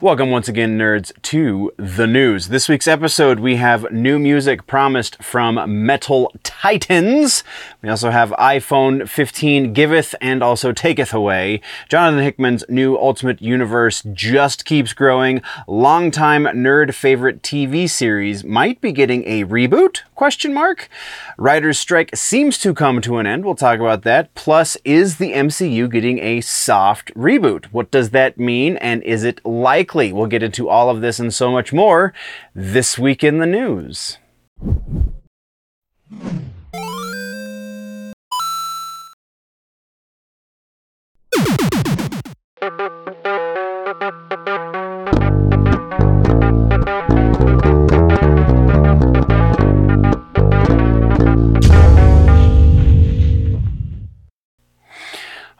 Welcome once again, nerds, to the news. This week's episode, we have new music promised from Metal Titans. We also have iPhone 15 giveth and also taketh away. Jonathan Hickman's new Ultimate Universe just keeps growing. Longtime nerd favorite TV series might be getting a reboot? Question mark. Writer's strike seems to come to an end. We'll talk about that. Plus, is the MCU getting a soft reboot? What does that mean? And is it likely? We'll get into all of this and so much more this week in the news.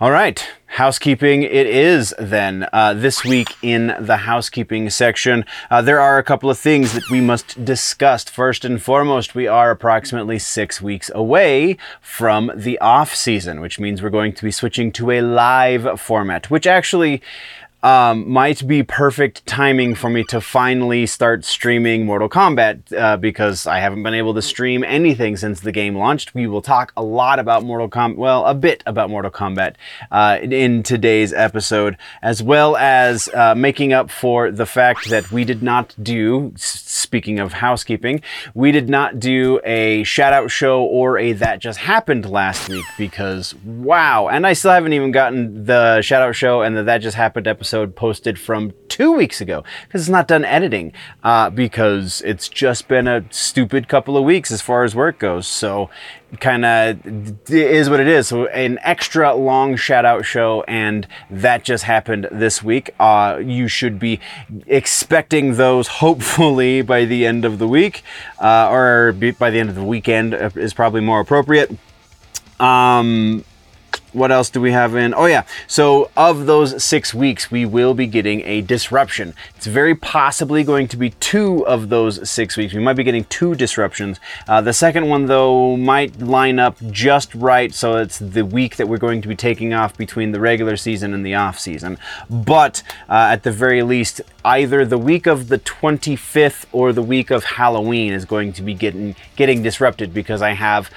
All right, housekeeping it is then. Uh, this week in the housekeeping section, uh, there are a couple of things that we must discuss. First and foremost, we are approximately six weeks away from the off season, which means we're going to be switching to a live format, which actually um, might be perfect timing for me to finally start streaming Mortal Kombat uh, because I haven't been able to stream anything since the game launched. We will talk a lot about Mortal Kombat, well, a bit about Mortal Kombat uh, in today's episode, as well as uh, making up for the fact that we did not do, speaking of housekeeping, we did not do a shout out show or a That Just Happened last week because wow, and I still haven't even gotten the shout out show and the That Just Happened episode posted from two weeks ago because it's not done editing uh, because it's just been a stupid couple of weeks as far as work goes. So kind of is what it is. So an extra long shout out show, and that just happened this week. Uh, you should be expecting those hopefully by the end of the week, uh, or by the end of the weekend is probably more appropriate. Um, what else do we have in? Oh, yeah. So, of those six weeks, we will be getting a disruption. It's very possibly going to be two of those six weeks. We might be getting two disruptions. Uh, the second one, though, might line up just right. So, it's the week that we're going to be taking off between the regular season and the off season. But uh, at the very least, either the week of the 25th or the week of Halloween is going to be getting getting disrupted because I have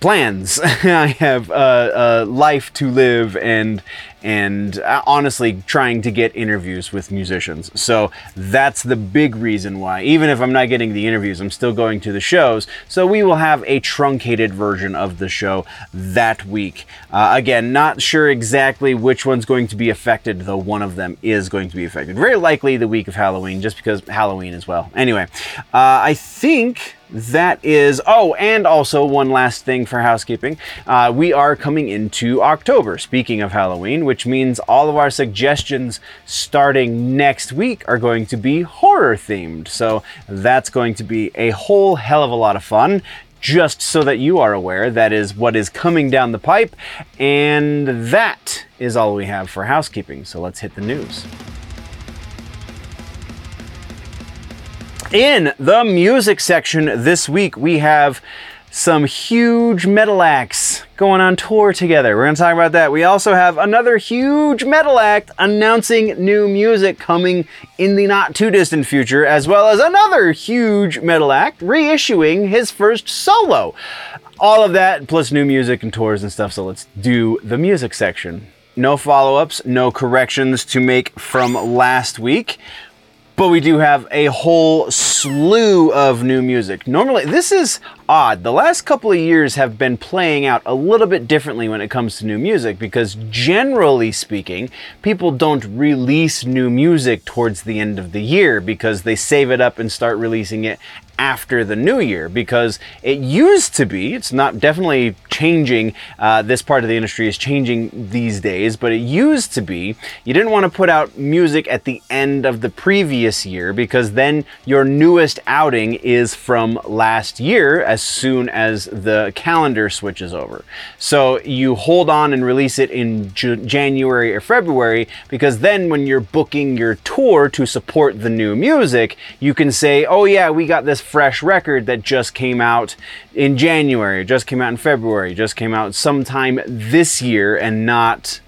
plans. I have a, a, life to live and and uh, honestly trying to get interviews with musicians. So that's the big reason why. Even if I'm not getting the interviews, I'm still going to the shows. So we will have a truncated version of the show that week. Uh, again, not sure exactly which one's going to be affected, though one of them is going to be affected. Very likely the week of Halloween, just because Halloween as well. Anyway, uh, I think that is oh and also one last thing for housekeeping. Uh, we are coming into october speaking of halloween which means all of our suggestions starting next week are going to be horror themed so that's going to be a whole hell of a lot of fun just so that you are aware that is what is coming down the pipe. And that is all we have for housekeeping. So let's hit the news. In the music section this week, we have some huge metal acts going on tour together. We're going to talk about that. We also have another huge metal act announcing new music coming in the not too distant future, as well as another huge metal act reissuing his first solo. All of that, plus new music and tours and stuff. So let's do the music section. No follow ups, no corrections to make from last week but we do have a whole slew of new music. Normally, this is odd. The last couple of years have been playing out a little bit differently when it comes to new music because generally speaking, people don't release new music towards the end of the year because they save it up and start releasing it after the new year because it used to be it's not definitely changing uh, this part of the industry is changing these days but it used to be you didn't want to put out music at the end of the previous year because then your newest outing is from last year as soon as the calendar switches over. So you hold on and release it in J- january or february because then when you're booking your tour to support the new music you can say oh yeah we got this fresh record that just came out in January, just came out in February, just came out sometime this year and not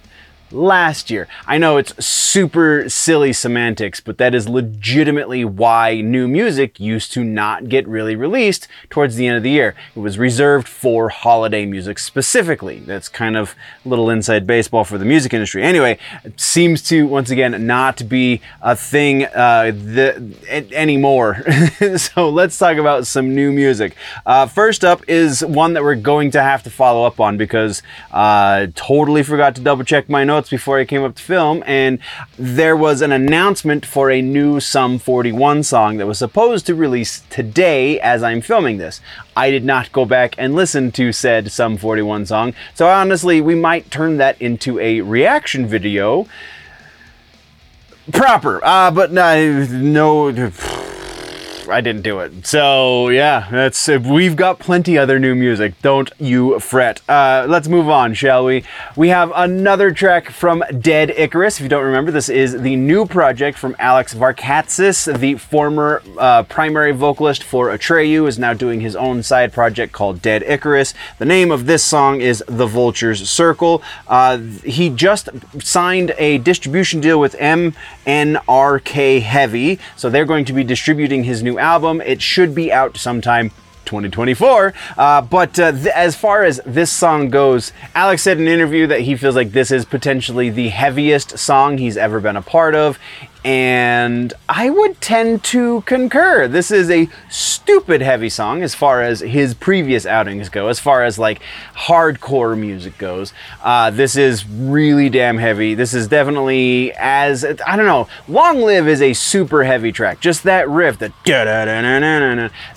last year. I know it's super silly semantics, but that is legitimately why new music used to not get really released towards the end of the year. It was reserved for holiday music specifically. That's kind of a little inside baseball for the music industry. Anyway, it seems to once again not be a thing uh, the, anymore. so let's talk about some new music. Uh, first up is one that we're going to have to follow up on because I uh, totally forgot to double check my notes before I came up to film, and there was an announcement for a new Sum 41 song that was supposed to release today as I'm filming this. I did not go back and listen to said Sum 41 song, so honestly, we might turn that into a reaction video proper. Uh, but no, no I didn't do it. So yeah, that's we've got plenty other new music. Don't you fret. Uh, let's move on, shall we? We have another track from Dead Icarus. If you don't remember, this is the new project from Alex Varkatzas, the former uh, primary vocalist for Atreyu, is now doing his own side project called Dead Icarus. The name of this song is The Vulture's Circle. Uh, he just signed a distribution deal with MNRK Heavy, so they're going to be distributing his new album. It should be out sometime 2024. Uh, but uh, th- as far as this song goes, Alex said in an interview that he feels like this is potentially the heaviest song he's ever been a part of and I would tend to concur. This is a stupid heavy song as far as his previous outings go, as far as like hardcore music goes. Uh, this is really damn heavy. This is definitely as I don't know. Long Live is a super heavy track. Just that riff, the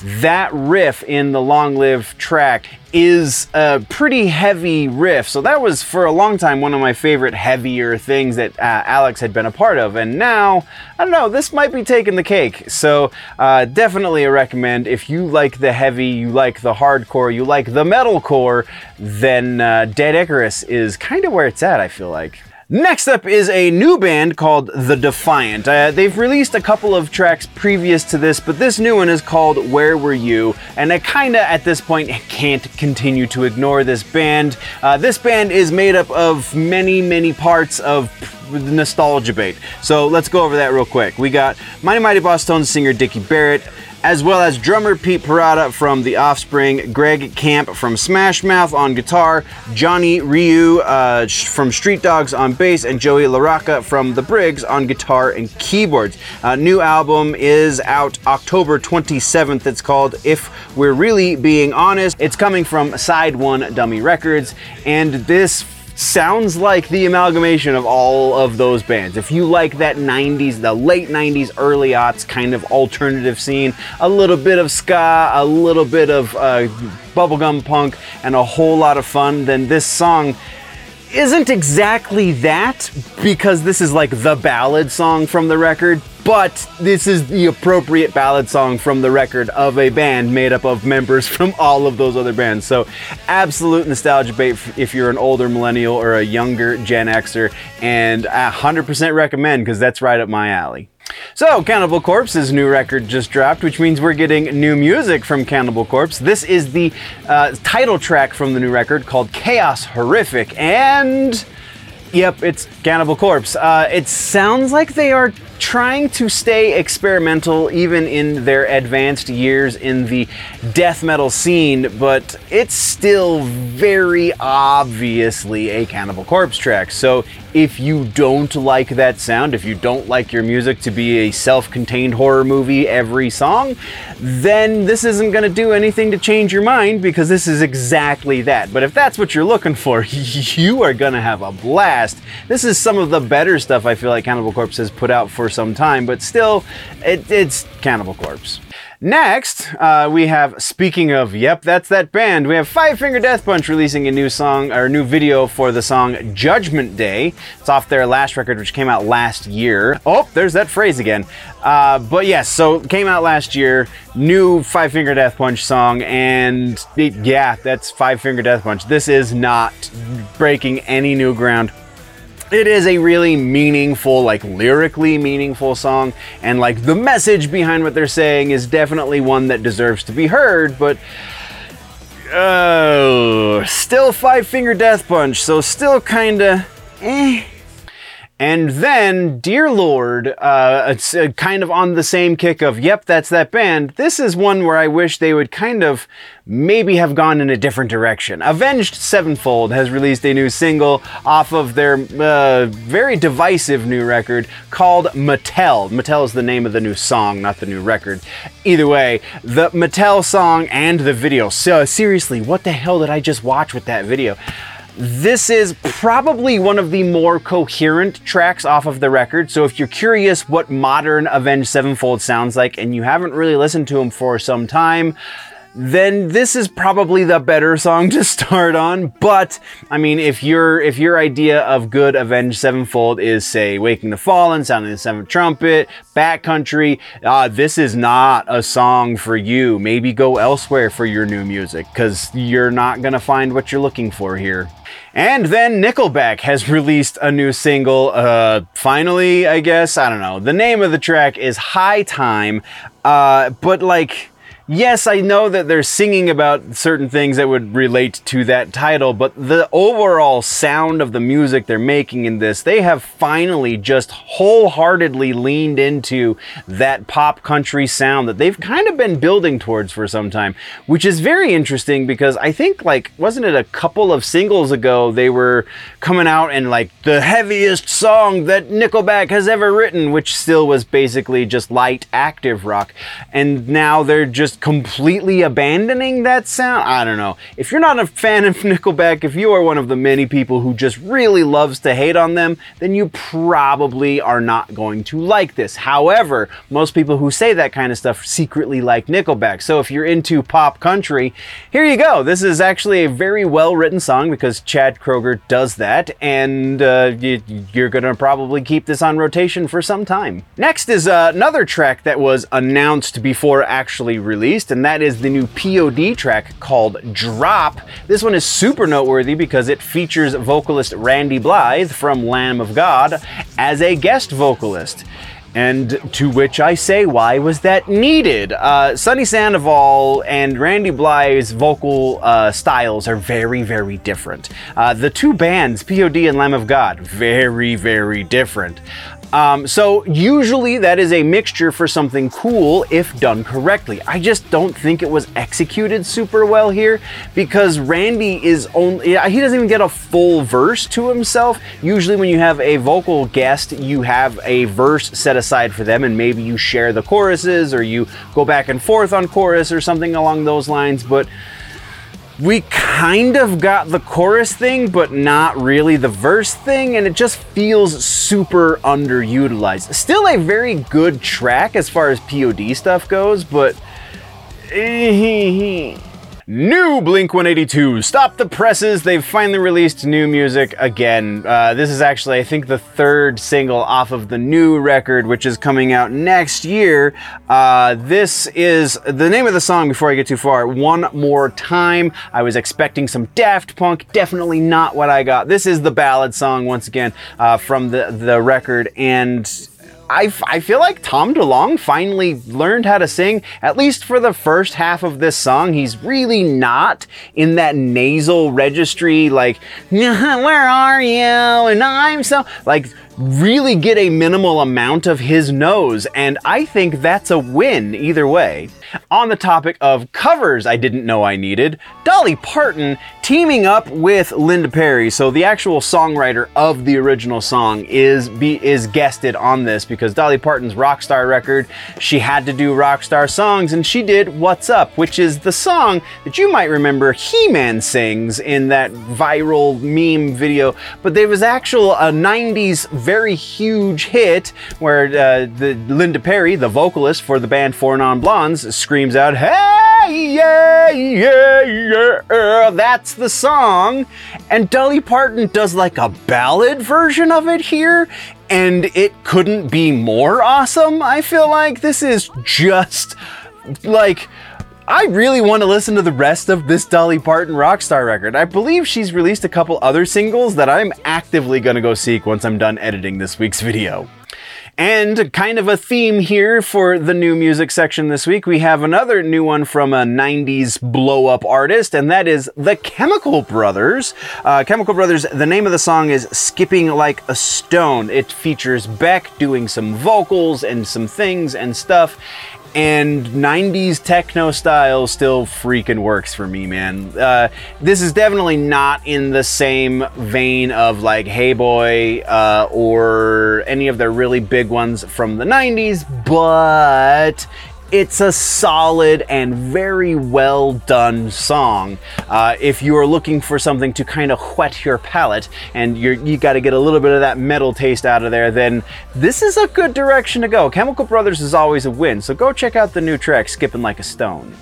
that riff in the Long Live track is a pretty heavy riff. So that was for a long time one of my favorite heavier things that uh, Alex had been a part of. And now, I don't know, this might be taking the cake. So uh, definitely a recommend. If you like the heavy, you like the hardcore, you like the metalcore, then uh, Dead Icarus is kind of where it's at, I feel like. Next up is a new band called The Defiant. Uh, they've released a couple of tracks previous to this, but this new one is called Where Were You? And I kinda, at this point, can't continue to ignore this band. Uh, this band is made up of many, many parts of nostalgia bait. So let's go over that real quick. We got Mighty Mighty Bosstones singer Dicky Barrett, as well as drummer Pete Parada from The Offspring, Greg Camp from Smash Mouth on guitar, Johnny Rioux uh, from Street Dogs on bass, and Joey LaRocca from The Briggs on guitar and keyboards. Uh, new album is out October 27th. It's called If We're Really Being Honest. It's coming from Side One Dummy Records, and this sounds like the amalgamation of all of those bands. If you like that 90s, the late 90s, early aughts kind of alternative scene, a little bit of ska, a little bit of uh, bubblegum punk, and a whole lot of fun, then this song isn't exactly that because this is like the ballad song from the record, but this is the appropriate ballad song from the record of a band made up of members from all of those other bands. So, absolute nostalgia bait if you're an older millennial or a younger Gen Xer, and I 100% recommend because that's right up my alley. So, Cannibal Corpse's new record just dropped, which means we're getting new music from Cannibal Corpse. This is the uh, title track from the new record called Chaos Horrific, and yep, it's Cannibal Corpse. Uh, it sounds like they are trying to stay experimental even in their advanced years in the death metal scene, but it's still very obviously a Cannibal Corpse track. So if you don't like that sound, if you don't like your music to be a self contained horror movie every song, then this isn't going to do anything to change your mind because this is exactly that. But if that's what you're looking for, you are going to have a blast. This is some of the better stuff I feel like Cannibal Corpse has put out for some time, but still, it, it's Cannibal Corpse. Next, uh, we have, speaking of, yep, that's that band, we have Five Finger Death Punch releasing a new song, or new video for the song Judgment Day. It's off their last record, which came out last year. Oh, there's that phrase again. Uh, but yes, so came out last year, new Five Finger Death Punch song, and it, yeah, that's Five Finger Death Punch. This is not breaking any new ground it is a really meaningful, like lyrically meaningful song, and like the message behind what they're saying is definitely one that deserves to be heard, but oh, still Five Finger Death Punch, so still kinda eh. And then, dear Lord, uh, it's uh, kind of on the same kick of, yep, that's that band. This is one where I wish they would kind of maybe have gone in a different direction. Avenged Sevenfold has released a new single off of their uh, very divisive new record called Mattel. Mattel is the name of the new song, not the new record. Either way, the Mattel song and the video. So, seriously, what the hell did I just watch with that video? This is probably one of the more coherent tracks off of the record. So if you're curious what modern Avenged Sevenfold sounds like and you haven't really listened to them for some time, then this is probably the better song to start on. But I mean, if your if your idea of good Avenged Sevenfold is say Waking the Fallen, Sounding the Seventh Trumpet, Bat Country, uh, this is not a song for you. Maybe go elsewhere for your new music because you're not gonna find what you're looking for here. And then Nickelback has released a new single. Uh, finally, I guess I don't know. The name of the track is High Time, uh, but like yes, I know that they're singing about certain things that would relate to that title, but the overall sound of the music they're making in this, they have finally just wholeheartedly leaned into that pop country sound that they've kind of been building towards for some time, which is very interesting because I think, like, wasn't it a couple of singles ago they were coming out and, like, the heaviest song that Nickelback has ever written, which still was basically just light active rock. And now they're just completely abandoning that sound. I don't know. If you're not a fan of Nickelback, if you are one of the many people who just really loves to hate on them, then you probably are not going to like this. However, most people who say that kind of stuff secretly like Nickelback. So if you're into pop country, here you go. This is actually a very well written song because Chad Kroeger does that, and uh, you, are going to probably keep this on rotation for some time. Next is uh, another track that was announced before actually released released, and that is the new POD track called Drop. This one is super noteworthy because it features vocalist Randy Blythe from Lamb of God as a guest vocalist. And to which I say, why was that needed? Uh, Sonny Sandoval and Randy Blythe's vocal uh, styles are very, very different. Uh, the two bands, POD and Lamb of God, very, very different. Um, so usually that is a mixture for something cool if done correctly. I just don't think it was executed super well here because Randy is only he doesn't even get a full verse to himself. Usually when you have a vocal guest, you have a verse set aside for them and maybe you share the choruses or you go back and forth on chorus or something along those lines, but we kind of got the chorus thing, but not really the verse thing, and it just feels super underutilized. Still a very good track as far as POD stuff goes, but. Eh, New Blink 182, Stop the Presses. They've finally released new music again. Uh, this is actually, I think, the third single off of the new record, which is coming out next year. Uh, this is the name of the song before I get too far. One More Time. I was expecting some Daft Punk, definitely not what I got. This is the ballad song, once again, uh, from the, the record, and I, I feel like Tom DeLonge finally learned how to sing, at least for the first half of this song. He's really not in that nasal registry, like, where are you? And I'm so, like, really get a minimal amount of his nose, and I think that's a win either way. On the topic of covers I didn't know I needed, Dolly Parton teaming up with Linda Perry. So the actual songwriter of the original song is be, is guested on this because Dolly Parton's Rockstar record, she had to do Rockstar songs and she did What's Up, which is the song that you might remember He-Man sings in that viral meme video, but there was actual a 90s very huge hit where uh, the Linda Perry, the vocalist for the band Four Non Blondes, screams out, "Hey, yeah, yeah, yeah!" That's the song, and Dolly Parton does like a ballad version of it here, and it couldn't be more awesome. I feel like this is just like I really want to listen to the rest of this Dolly Parton Rockstar record. I believe she's released a couple other singles that I'm actively going to go seek once I'm done editing this week's video. And kind of a theme here for the new music section this week, we have another new one from a 90s blow up artist, and that is the Chemical Brothers. Uh, Chemical Brothers, the name of the song is Skipping Like a Stone. It features Beck doing some vocals and some things and stuff and 90s techno style still freaking works for me, man. Uh, this is definitely not in the same vein of like Hey Boy uh, or any of their really big ones from the 90s, but it's a solid and very well done song. Uh, if you are looking for something to kind of whet your palate and you're, you got to get a little bit of that metal taste out of there, then this is a good direction to go. Chemical Brothers is always a win, so go check out the new track, Skipping Like a Stone.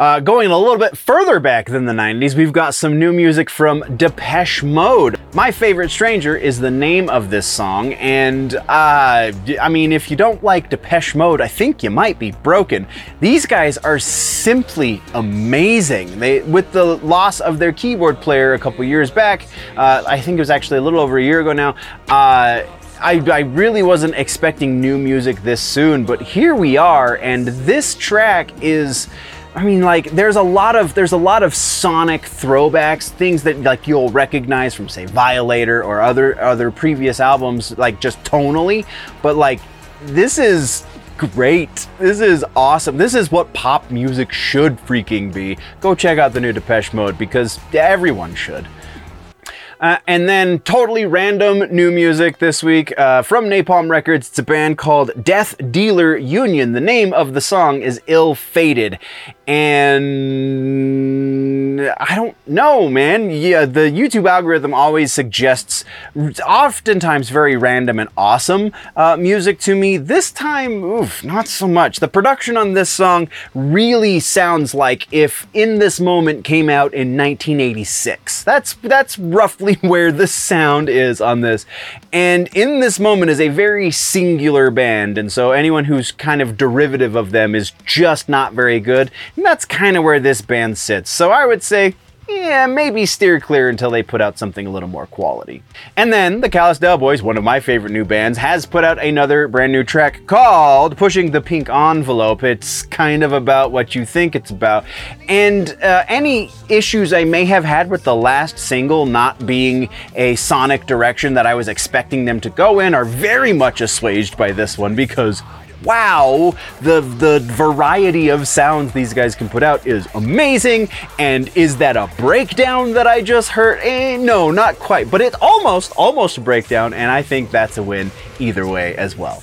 Uh, going a little bit further back than the 90s, we've got some new music from Depeche Mode. My Favorite Stranger is the name of this song, and uh, I mean, if you don't like Depeche Mode, I think you might be broken. These guys are simply amazing. They, with the loss of their keyboard player a couple years back, uh, I think it was actually a little over a year ago now. Uh, I, I, really wasn't expecting new music this soon, but here we are, and this track is I mean, like there's a lot of there's a lot of sonic throwbacks, things that like you'll recognize from say Violator or other other previous albums, like just tonally. But like this is great. This is awesome. This is what pop music should freaking be. Go check out the new Depeche Mode because everyone should. Uh, and then totally random new music this week uh, from Napalm Records. It's a band called Death Dealer Union. The name of the song is Ill Fated. And I don't know, man. Yeah, the YouTube algorithm always suggests oftentimes very random and awesome uh, music to me. This time, oof, not so much. The production on this song really sounds like if In This Moment came out in 1986. That's that's roughly where the sound is on this. And in this moment is a very singular band, and so anyone who's kind of derivative of them is just not very good. And that's kind of where this band sits. So I would say yeah, maybe steer clear until they put out something a little more quality. And then the Kalispell Boys, one of my favorite new bands, has put out another brand new track called Pushing the Pink Envelope. It's kind of about what you think it's about. And uh, any issues I may have had with the last single not being a sonic direction that I was expecting them to go in are very much assuaged by this one because wow, the the variety of sounds these guys can put out is amazing. And is that a breakdown that I just heard? Eh, no, not quite, but it's almost almost a breakdown, and I think that's a win either way as well.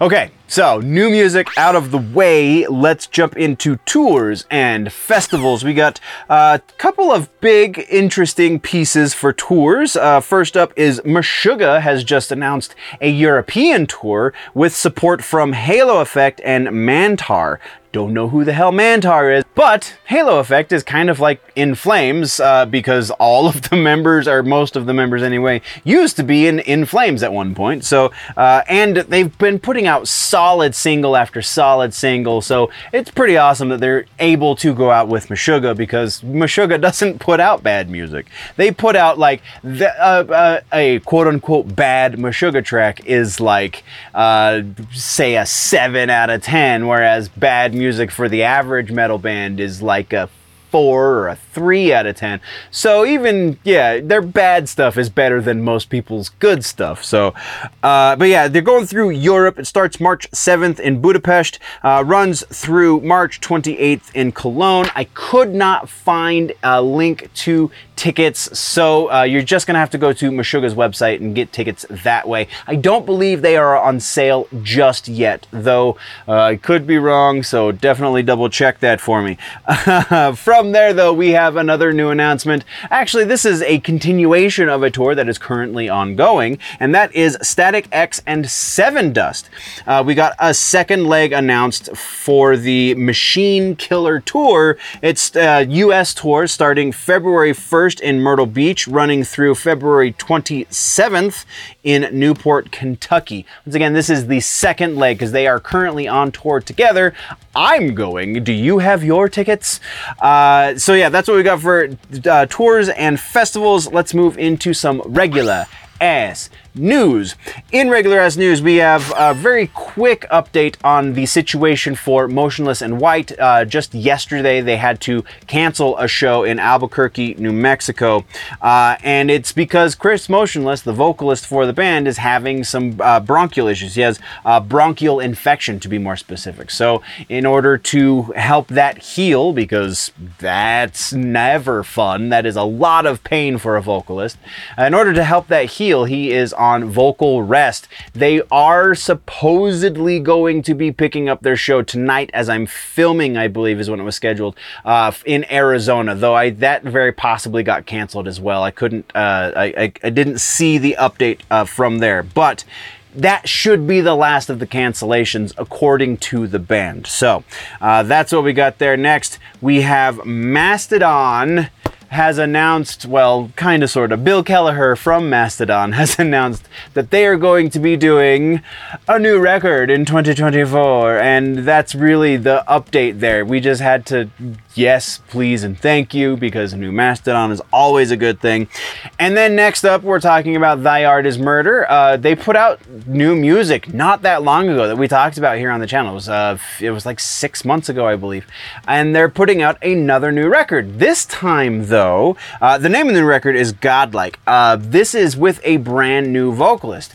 Okay, so new music out of the way. Let's jump into tours and festivals. We got a couple of big, interesting pieces for tours. Uh, first up is Meshuggah has just announced a European tour with support from Halo Effect and Mantar. Don't know who the hell Mantar is, but Halo Effect is kind of like In Flames uh, because all of the members, or most of the members anyway, used to be in In Flames at one point. So, uh, and they've been putting out solid single after solid single. So it's pretty awesome that they're able to go out with Meshuggah because Meshuggah doesn't put out bad music. They put out like the, uh, uh a quote unquote bad Meshuggah track is like, uh, say, a 7 out of 10, whereas bad music for the average metal band is like a four or a three out of ten. So even yeah, their bad stuff is better than most people's good stuff. So, uh, but yeah, they're going through Europe. It starts March 7th in Budapest, uh, runs through March 28th in Cologne. I could not find a link to tickets, so uh, you're just gonna have to go to Meshuggah's website and get tickets that way. I don't believe they are on sale just yet, though uh, I could be wrong. So definitely double check that for me. From there, though, we have another new announcement. Actually, this is a continuation of a tour that is currently ongoing, and that is Static X and Sevendust. Uh, we got a second leg announced for the Machine Killer Tour. It's a U.S. tour starting February 1st in Myrtle Beach, running through February 27th in Newport, Kentucky. Once again, this is the second leg because they are currently on tour together. I'm going. Do you have your tickets? Uh, so yeah, that's what we got for uh, tours and festivals. Let's move into some regular ass news. In regular ass news, we have a very quick update on the situation for Motionless in White. Uh, just yesterday, they had to cancel a show in Albuquerque, New Mexico, uh, and it's because Chris Motionless, the vocalist for the band, is having some uh, bronchial issues. He has a bronchial infection, to be more specific. So, in order to help that heal, because that's never fun, that is a lot of pain for a vocalist. In order to help that heal, he is on vocal rest. They are supposedly going to be picking up their show tonight as I'm filming, I believe is when it was scheduled, uh, in Arizona, though I that very possibly got canceled as well. I couldn't, uh, I, I, I, didn't see the update uh, from there, but that should be the last of the cancellations according to the band. So uh, that's what we got there. Next, we have Mastodon has announced, well, kind of sort of, Bill Kelliher from Mastodon has announced that they are going to be doing a new record in 2024. And that's really the update there. We just had to yes, please, and thank you because a new Mastodon is always a good thing. And then next up, we're talking about Thy Art is Murder. Uh, they put out new music not that long ago that we talked about here on the channel. It was, uh, it was like six months ago, I believe. And they're putting out another new record. This time, though, uh, the name of the record is Godlike. Uh, this is with a brand new vocalist.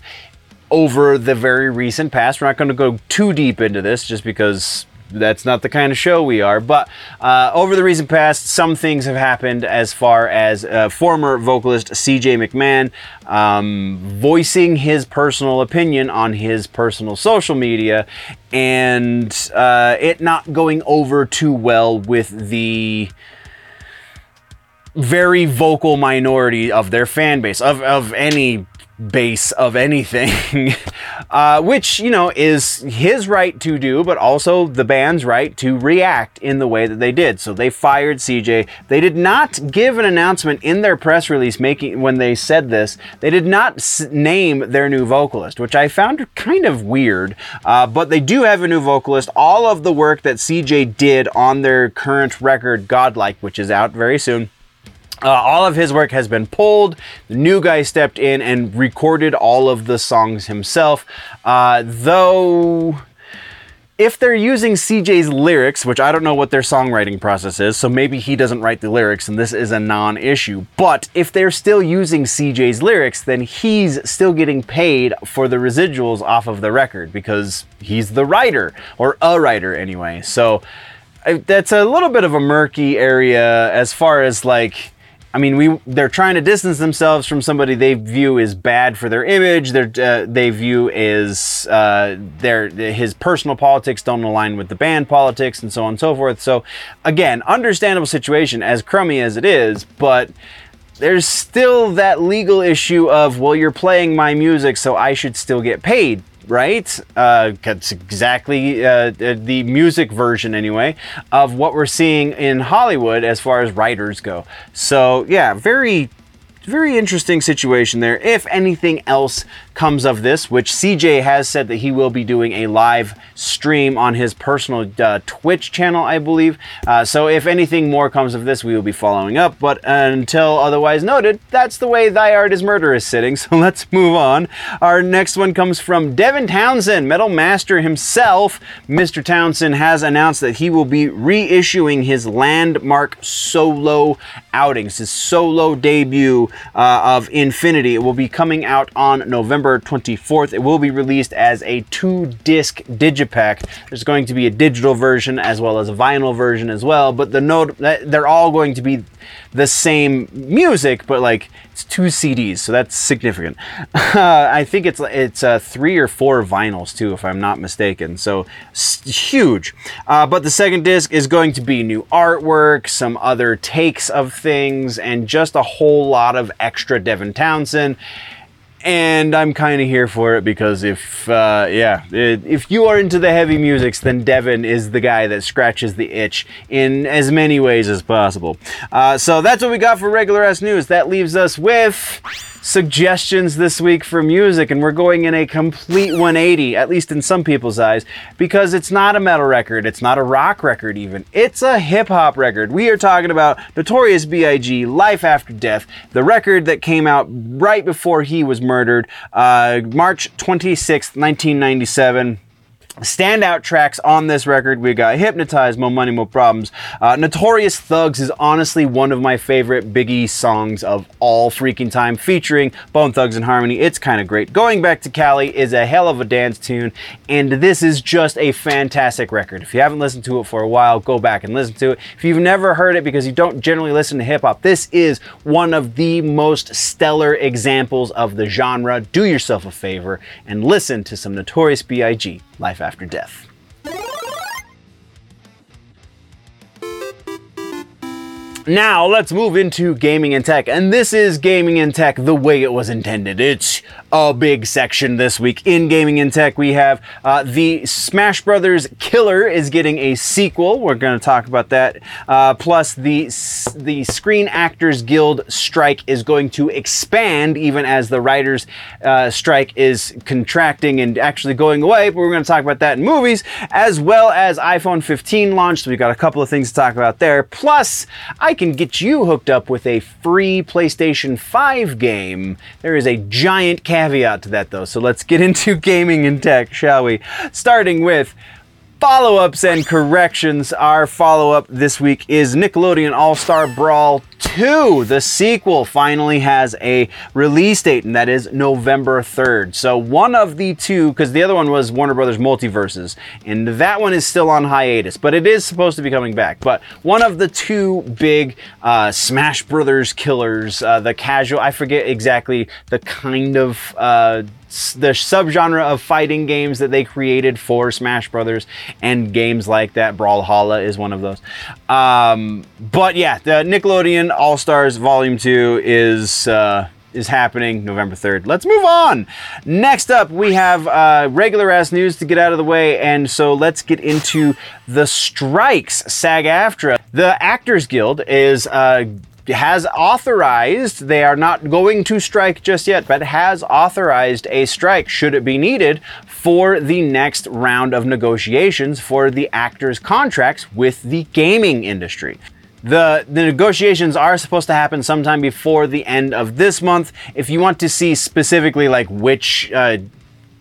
Over the very recent past, we're not going to go too deep into this just because that's not the kind of show we are. But uh, over the recent past, some things have happened as far as uh, former vocalist CJ McMahon um, voicing his personal opinion on his personal social media and uh, it not going over too well with the very vocal minority of their fan base of, of any base of anything, uh, which, you know, is his right to do, but also the band's right to react in the way that they did. So they fired CJ. They did not give an announcement in their press release making when they said this. They did not s- name their new vocalist, which I found kind of weird. Uh, but they do have a new vocalist. All of the work that CJ did on their current record, Godlike, which is out very soon uh, all of his work has been pulled. The new guy stepped in and recorded all of the songs himself. Uh, though, if they're using CJ's lyrics, which I don't know what their songwriting process is, so maybe he doesn't write the lyrics and this is a non issue. But if they're still using CJ's lyrics, then he's still getting paid for the residuals off of the record because he's the writer, or a writer anyway. So that's a little bit of a murky area as far as like I mean, we they're trying to distance themselves from somebody they view as bad for their image. They uh, they view as uh, their his personal politics don't align with the band politics and so on and so forth. So, again, understandable situation as crummy as it is, but there's still that legal issue of well, you're playing my music, so I should still get paid right? Uh, that's exactly uh, the music version, anyway, of what we're seeing in Hollywood as far as writers go. So, yeah, very very interesting situation there. If anything else comes of this, which CJ has said that he will be doing a live stream on his personal uh, Twitch channel, I believe. Uh, so if anything more comes of this, we will be following up. But until otherwise noted, that's the way Thy Art is Murder is sitting. So let's move on. Our next one comes from Devin Townsend, Metal Master himself. Mr. Townsend has announced that he will be reissuing his landmark solo outings, his solo debut uh, of Infinity. It will be coming out on November 24th. It will be released as a two disc digipack. There's going to be a digital version as well as a vinyl version as well, but the note they're all going to be the same music, but like it's two CDs, so that's significant. Uh, I think it's it's uh, three or four vinyls too, if I'm not mistaken. So huge. Uh, but the second disc is going to be new artwork, some other takes of things, and just a whole lot of extra Devin Townsend and I'm kind of here for it because if uh, yeah, if you are into the heavy musics, then Devin is the guy that scratches the itch in as many ways as possible. Uh, so that's what we got for regular ass news. That leaves us with suggestions this week for music, and we're going in a complete 180, at least in some people's eyes, because it's not a metal record, it's not a rock record, even. It's a hip hop record. We are talking about Notorious B.I.G., Life After Death, the record that came out right before he was murdered, uh, March 26th, 1997 standout tracks on this record. We got hypnotized mo money mo problems. Uh, notorious thugs is honestly one of my favorite biggie songs of all freaking time featuring bone thugs and harmony. It's kind of great. Going back to cali is a hell of a dance tune and this is just a fantastic record. If you haven't listened to it for a while go back and listen to it. If you've never heard it because you don't generally listen to hip-hop this is one of the most stellar examples of the genre. Do yourself a favor and listen to some notorious big life after death. Now let's move into gaming and tech, and this is gaming and tech the way it was intended. It's a big section this week in gaming and tech. We have uh, the Smash Brothers Killer is getting a sequel. We're going to talk about that. Uh, plus, the the Screen Actors Guild strike is going to expand even as the writers' uh, strike is contracting and actually going away. But we're going to talk about that in movies as well as iPhone 15 launched. We've got a couple of things to talk about there. Plus, I can get you hooked up with a free PlayStation 5 game. There is a giant caveat to that though, so let's get into gaming and tech, shall we? Starting with follow ups and corrections. Our follow up this week is Nickelodeon All Star Brawl 2. The sequel finally has a release date, and that is November 3rd. So, one of the two, because the other one was Warner Brothers MultiVersus, and that one is still on hiatus, but it is supposed to be coming back. But one of the two big uh, Smash Brothers killers, uh, the casual, I forget exactly the kind of. Uh, the subgenre of fighting games that they created for Smash Brothers and games like that. Brawlhalla is one of those. Um, but yeah, the Nickelodeon All Stars Volume Two is. Uh, is happening November 3rd. Let's move on. Next up, we have uh, regular ass news to get out of the way, and so let's get into the strikes. SAG AFTRA. The Actors Guild is uh, has authorized, they are not going to strike just yet, but has authorized a strike should it be needed for the next round of negotiations for the actors' contracts with the gaming industry. The, the negotiations are supposed to happen sometime before the end of this month. If you want to see specifically like which uh,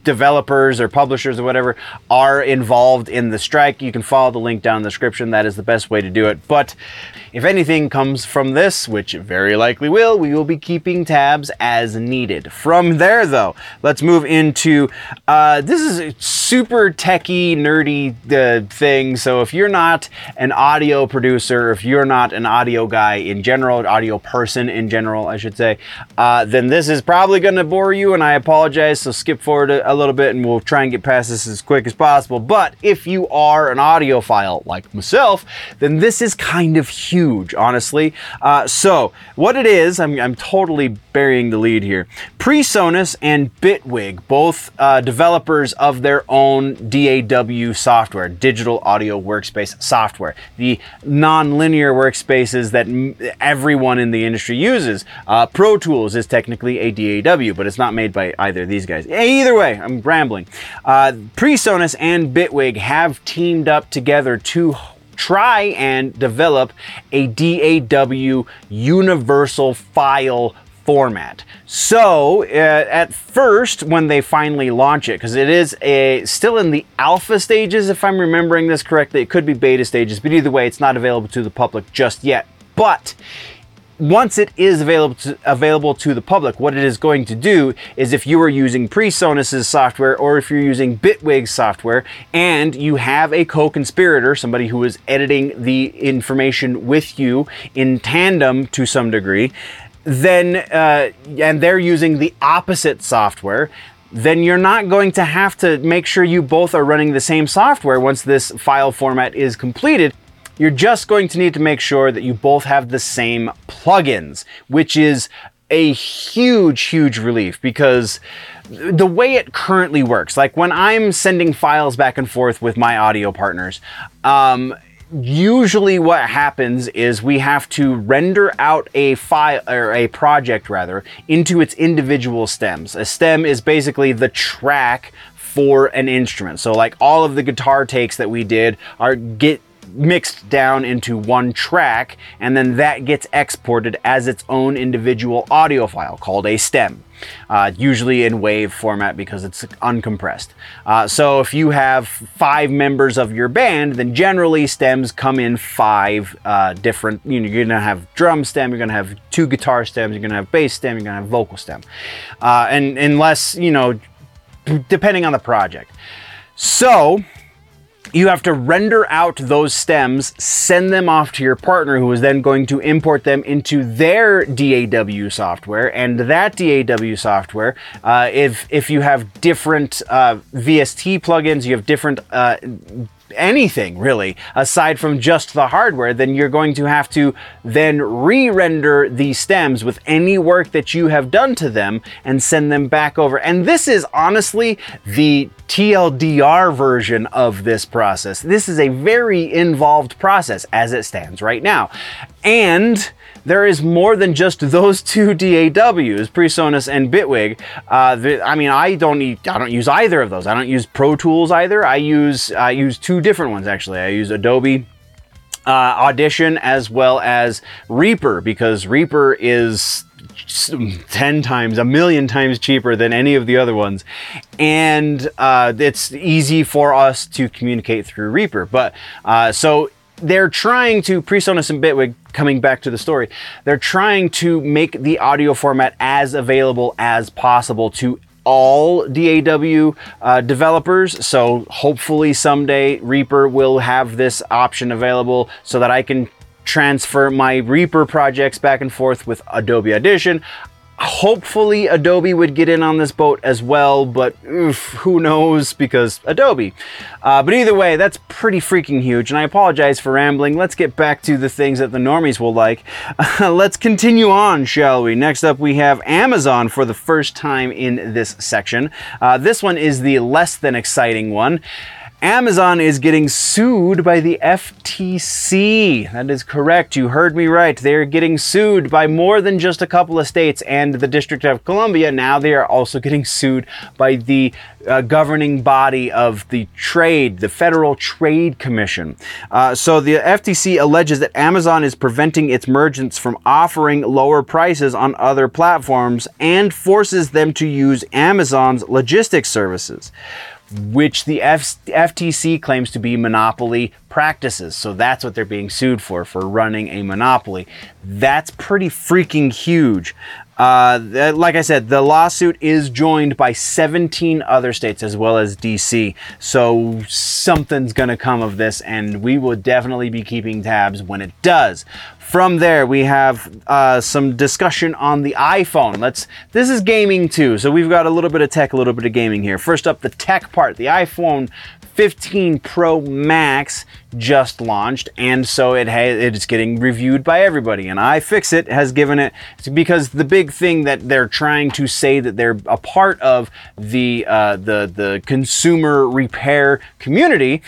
developers or publishers or whatever are involved in the strike, you can follow the link down in the description. That is the best way to do it. But if anything comes from this, which very likely will, we will be keeping tabs as needed. From there, though, let's move into uh, this is super techy, nerdy uh, thing. So if you're not an audio producer, if you're not an audio guy in general, audio person in general, I should say, uh, then this is probably going to bore you, and I apologize. So skip forward a, a little bit, and we'll try and get past this as quick as possible. But if you are an audiophile like myself, then this is kind of huge honestly. Uh, so, what it is, I'm, I'm totally burying the lead here. PreSonus and Bitwig, both uh, developers of their own DAW software, digital audio workspace software, the non-linear workspaces that m- everyone in the industry uses. Uh, Pro Tools is technically a DAW, but it's not made by either of these guys. Either way, I'm rambling. Uh, PreSonus and Bitwig have teamed up together to try and develop a DAW universal file format. So, uh, at first, when they finally launch it, because it is a still in the alpha stages, if I'm remembering this correctly, it could be beta stages, but either way, it's not available to the public just yet. But once it is available to, available to the public, what it is going to do is if you are using PreSonus's software or if you're using Bitwig's software and you have a co-conspirator, somebody who is editing the information with you in tandem to some degree, then uh, and they're using the opposite software, then you're not going to have to make sure you both are running the same software once this file format is completed you're just going to need to make sure that you both have the same plugins, which is a huge, huge relief because the way it currently works, like when I'm sending files back and forth with my audio partners, um, usually what happens is we have to render out a file or a project rather into its individual stems. A stem is basically the track for an instrument. So like all of the guitar takes that we did are get mixed down into one track and then that gets exported as its own individual audio file called a stem. Uh, usually in WAV format because it's uncompressed. Uh, so if you have five members of your band, then generally stems come in five uh, different. You know, you're gonna have drum stem, you're gonna have two guitar stems, you're gonna have bass stem, you're gonna have vocal stem, uh, and unless you know, depending on the project. So you have to render out those stems, send them off to your partner, who is then going to import them into their DAW software. And that DAW software, uh, if if you have different uh, VST plugins, you have different uh, anything really aside from just the hardware, then you're going to have to then re-render these stems with any work that you have done to them and send them back over. And this is honestly the TLDR version of this process. This is a very involved process as it stands right now. And there is more than just those two DAWs, PreSonus and Bitwig. Uh, the, I mean, I don't need, I don't use either of those. I don't use Pro Tools either. I use I use two different ones actually. I use Adobe uh, Audition as well as Reaper because Reaper is 10 times, a million times cheaper than any of the other ones. And uh, it's easy for us to communicate through Reaper. But uh, so they're trying to PreSonus and Bitwig coming back to the story they're trying to make the audio format as available as possible to all DAW uh, developers. So hopefully someday Reaper will have this option available so that I can transfer my Reaper projects back and forth with Adobe Audition. Hopefully, Adobe would get in on this boat as well, but oof, who knows because Adobe. Uh, but either way, that's pretty freaking huge, and I apologize for rambling. Let's get back to the things that the normies will like. Let's continue on, shall we? Next up, we have Amazon for the first time in this section. Uh, this one is the less than exciting one. Amazon is getting sued by the FTC. That is correct. You heard me right. They're getting sued by more than just a couple of states and the District of Columbia. Now they are also getting sued by the uh, governing body of the trade, the Federal Trade Commission. Uh, so the FTC alleges that Amazon is preventing its merchants from offering lower prices on other platforms and forces them to use Amazon's logistics services which the F- FTC claims to be monopoly practices. So that's what they're being sued for, for running a monopoly. That's pretty freaking huge. Uh, like I said, the lawsuit is joined by 17 other states as well as DC. So something's going to come of this, and we will definitely be keeping tabs when it does. From there, we have uh, some discussion on the iPhone. Let's. This is gaming too, so we've got a little bit of tech, a little bit of gaming here. First up, the tech part. The iPhone 15 Pro Max just launched, and so it has, it's getting reviewed by everybody. And iFixit has given it because the big thing that they're trying to say that they're a part of the uh, the the consumer repair community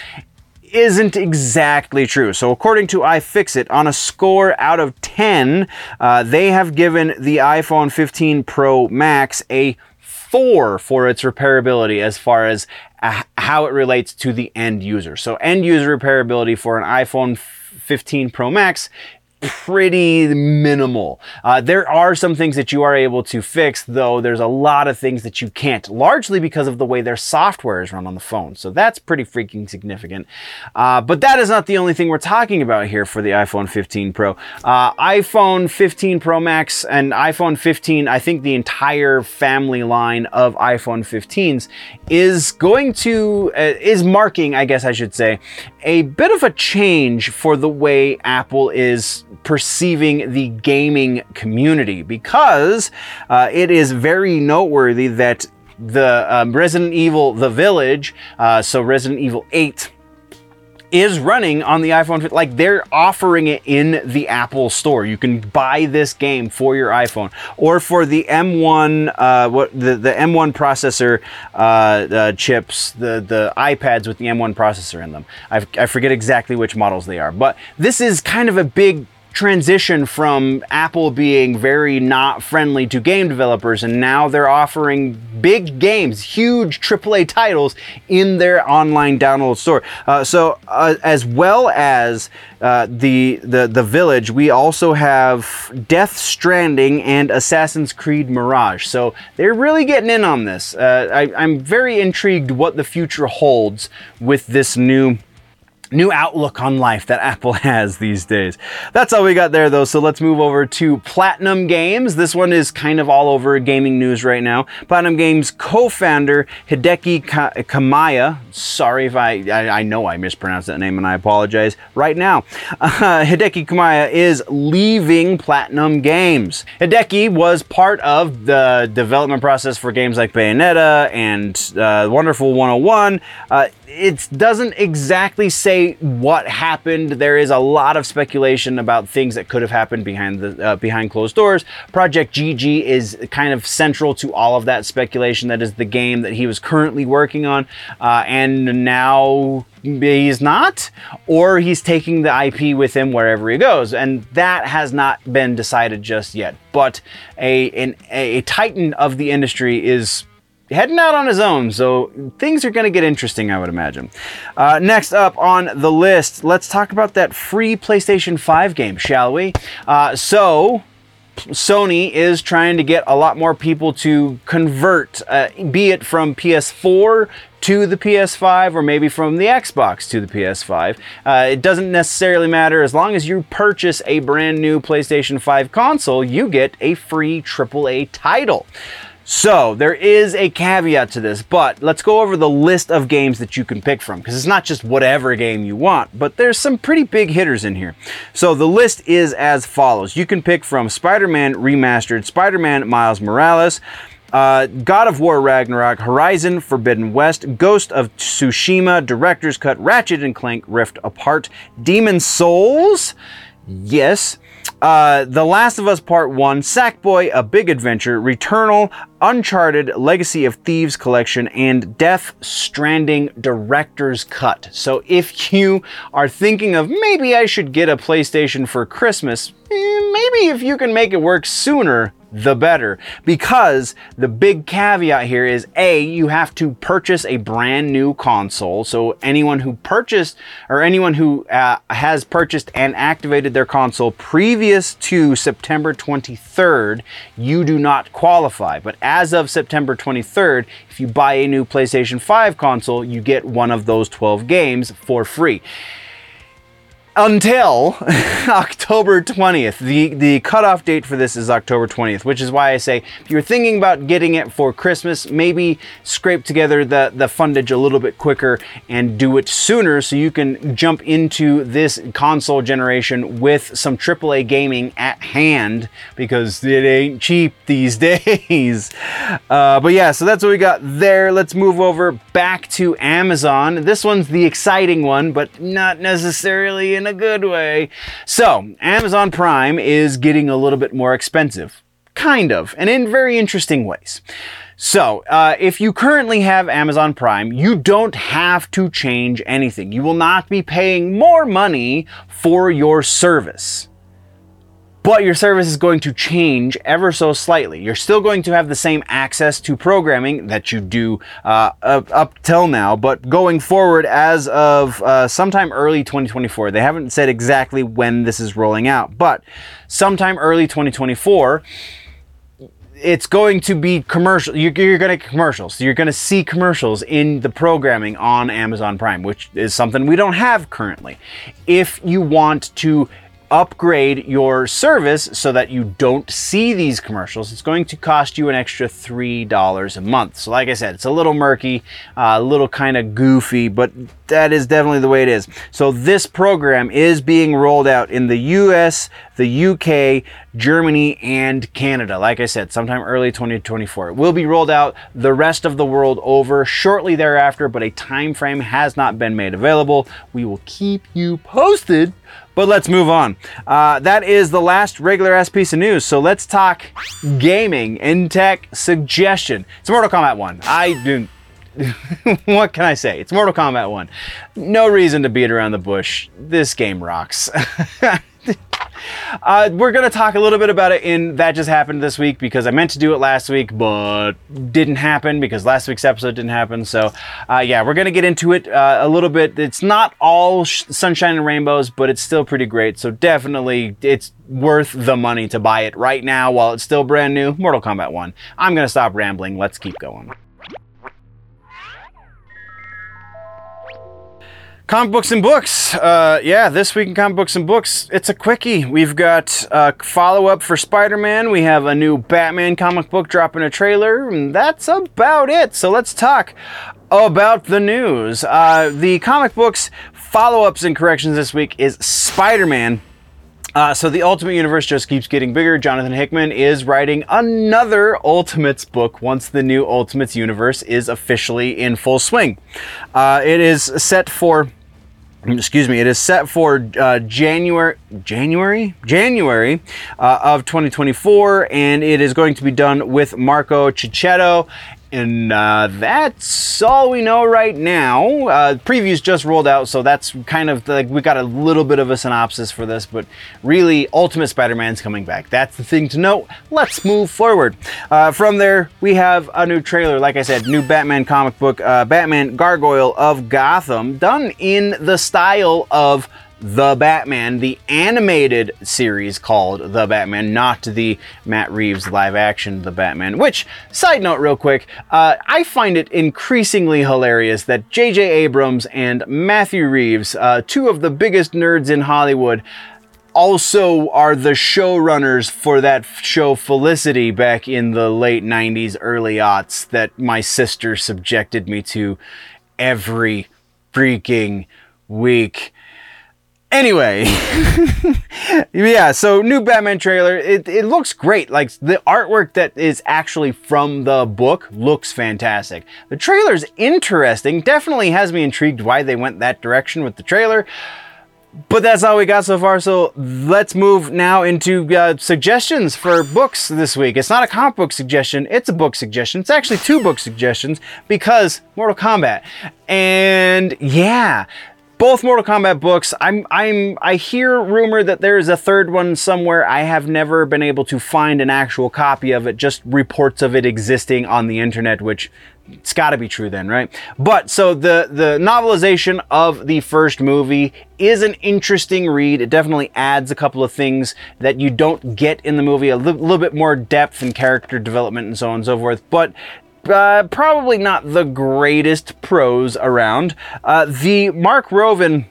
isn't exactly true. So, according to iFixit, on a score out of 10, uh, they have given the iPhone 15 Pro Max a 4 for its repairability as far as uh, how it relates to the end user. So, end user repairability for an iPhone 15 Pro Max pretty minimal. Uh, there are some things that you are able to fix, though there's a lot of things that you can't, largely because of the way their software is run on the phone. So that's pretty freaking significant. Uh, but that is not the only thing we're talking about here for the iPhone 15 Pro. Uh, iPhone 15 Pro Max and iPhone 15, I think the entire family line of iPhone 15s is going to, uh, is marking, I guess I should say, a bit of a change for the way Apple is perceiving the gaming community because uh, it is very noteworthy that the um, Resident Evil The Village, uh, so Resident Evil 8, is running on the iPhone. Like they're offering it in the Apple Store. You can buy this game for your iPhone or for the M1, uh, what the, the M1 processor uh, uh, chips, the the iPads with the M1 processor in them. I, I forget exactly which models they are, but this is kind of a big transition from Apple being very not friendly to game developers, and now they're offering big games, huge AAA titles in their online download store. Uh, so, uh, as well as uh, the, the the Village, we also have Death Stranding and Assassin's Creed Mirage. So they're really getting in on this. Uh, I, I'm very intrigued what the future holds with this new new outlook on life that Apple has these days. That's all we got there though, so let's move over to Platinum Games. This one is kind of all over gaming news right now. Platinum Games co-founder Hideki Kamiya, sorry if I, I, I, know I mispronounced that name and I apologize right now. Uh, Hideki Kamiya is leaving Platinum Games. Hideki was part of the development process for games like Bayonetta and uh, Wonderful 101. Uh, it doesn't exactly say what happened. There is a lot of speculation about things that could have happened behind the uh, behind closed doors. Project GG is kind of central to all of that speculation. That is the game that he was currently working on, uh, and now he's not, or he's taking the IP with him wherever he goes, and that has not been decided just yet. But a an, a titan of the industry is heading out on his own, so things are going to get interesting, I would imagine. Uh, next up on the list, let's talk about that free PlayStation 5 game, shall we? Uh, so, Sony is trying to get a lot more people to convert, uh, be it from PS4 to the PS5 or maybe from the Xbox to the PS5. Uh, it doesn't necessarily matter. As long as you purchase a brand new PlayStation 5 console, you get a free AAA title. So there is a caveat to this, but let's go over the list of games that you can pick from because it's not just whatever game you want, but there's some pretty big hitters in here. So the list is as follows. You can pick from Spider-Man Remastered, Spider-Man Miles Morales, uh, God of War Ragnarok, Horizon Forbidden West, Ghost of Tsushima, Director's Cut, Ratchet and Clank Rift Apart, Demon Souls, yes, uh, the Last of Us Part 1, Sackboy, A Big Adventure, Returnal, Uncharted, Legacy of Thieves Collection, and Death Stranding Director's Cut. So if you are thinking of maybe I should get a PlayStation for Christmas, eh, maybe if you can make it work sooner, the better. Because the big caveat here is A, you have to purchase a brand new console. So anyone who purchased or anyone who uh, has purchased and activated their console previous to September 23rd, you do not qualify. But as of September 23rd, if you buy a new PlayStation 5 console, you get one of those 12 games for free until October 20th. The, the cutoff date for this is October 20th, which is why I say if you're thinking about getting it for Christmas, maybe scrape together the, the fundage a little bit quicker and do it sooner so you can jump into this console generation with some AAA gaming at hand because it ain't cheap these days. Uh, but yeah, so that's what we got there. Let's move over back to Amazon. This one's the exciting one, but not necessarily a good way. So, Amazon Prime is getting a little bit more expensive. Kind of, and in very interesting ways. So, uh, if you currently have Amazon Prime, you don't have to change anything. You will not be paying more money for your service but your service is going to change ever so slightly. You're still going to have the same access to programming that you do uh, up, up, till now, but going forward, as of uh, sometime early 2024, they haven't said exactly when this is rolling out, but sometime early 2024 it's going to be commercial. You're, you're going to commercials. You're going to see commercials in the programming on Amazon Prime, which is something we don't have currently. If you want to upgrade your service so that you don't see these commercials, it's going to cost you an extra $3 a month. So, like I said, it's a little murky, uh, a little kind of goofy, but that is definitely the way it is. So, this program is being rolled out in the US, the UK, Germany, and Canada. Like I said, sometime early 2024. It will be rolled out the rest of the world over shortly thereafter, but a time frame has not been made available. We will keep you posted. But let's move on. Uh, that is the last regular ass piece of news. So let's talk gaming and tech suggestion. It's Mortal Kombat 1. I do what can I say? It's Mortal Kombat 1. No reason to beat around the bush. This game rocks. uh, we're going to talk a little bit about it in That Just Happened this week because I meant to do it last week, but didn't happen because last week's episode didn't happen. So, uh, yeah, we're going to get into it uh, a little bit. It's not all sh- sunshine and rainbows, but it's still pretty great. So, definitely, it's worth the money to buy it right now while it's still brand new. Mortal Kombat 1. I'm going to stop rambling. Let's keep going. Comic books and books. Uh, yeah, this week in comic books and books, it's a quickie. We've got a follow up for Spider Man. We have a new Batman comic book dropping a trailer, and that's about it. So let's talk about the news. Uh, the comic books follow ups and corrections this week is Spider Man. Uh, so the Ultimate Universe just keeps getting bigger. Jonathan Hickman is writing another Ultimates book once the new Ultimates universe is officially in full swing. Uh, it is set for excuse me, it is set for uh, January, January, January uh, of 2024, and it is going to be done with Marco Checchetto and uh, that's all we know right now. Uh, previews just rolled out, so that's kind of like we got a little bit of a synopsis for this, but really, Ultimate Spider Man's coming back. That's the thing to note. Let's move forward. Uh, from there, we have a new trailer. Like I said, new Batman comic book, uh, Batman Gargoyle of Gotham, done in the style of the Batman, the animated series called The Batman, not the Matt Reeves live action The Batman. Which, side note, real quick, uh, I find it increasingly hilarious that J.J. Abrams and Matthew Reeves, uh, two of the biggest nerds in Hollywood, also are the showrunners for that show Felicity back in the late 90s, early aughts that my sister subjected me to every freaking week. Anyway, yeah, so new Batman trailer. It, it looks great. Like the artwork that is actually from the book looks fantastic. The trailer's interesting. Definitely has me intrigued why they went that direction with the trailer. But that's all we got so far. So let's move now into uh, suggestions for books this week. It's not a comic book suggestion, it's a book suggestion. It's actually two book suggestions because Mortal Kombat. And yeah, both Mortal Kombat books. I'm I'm I hear rumor that there is a third one somewhere. I have never been able to find an actual copy of it. Just reports of it existing on the internet, which it's got to be true then, right? But so the the novelization of the first movie is an interesting read. It definitely adds a couple of things that you don't get in the movie, a li- little bit more depth and character development and so on and so forth. But uh, probably not the greatest prose around. Uh, the Mark Rovin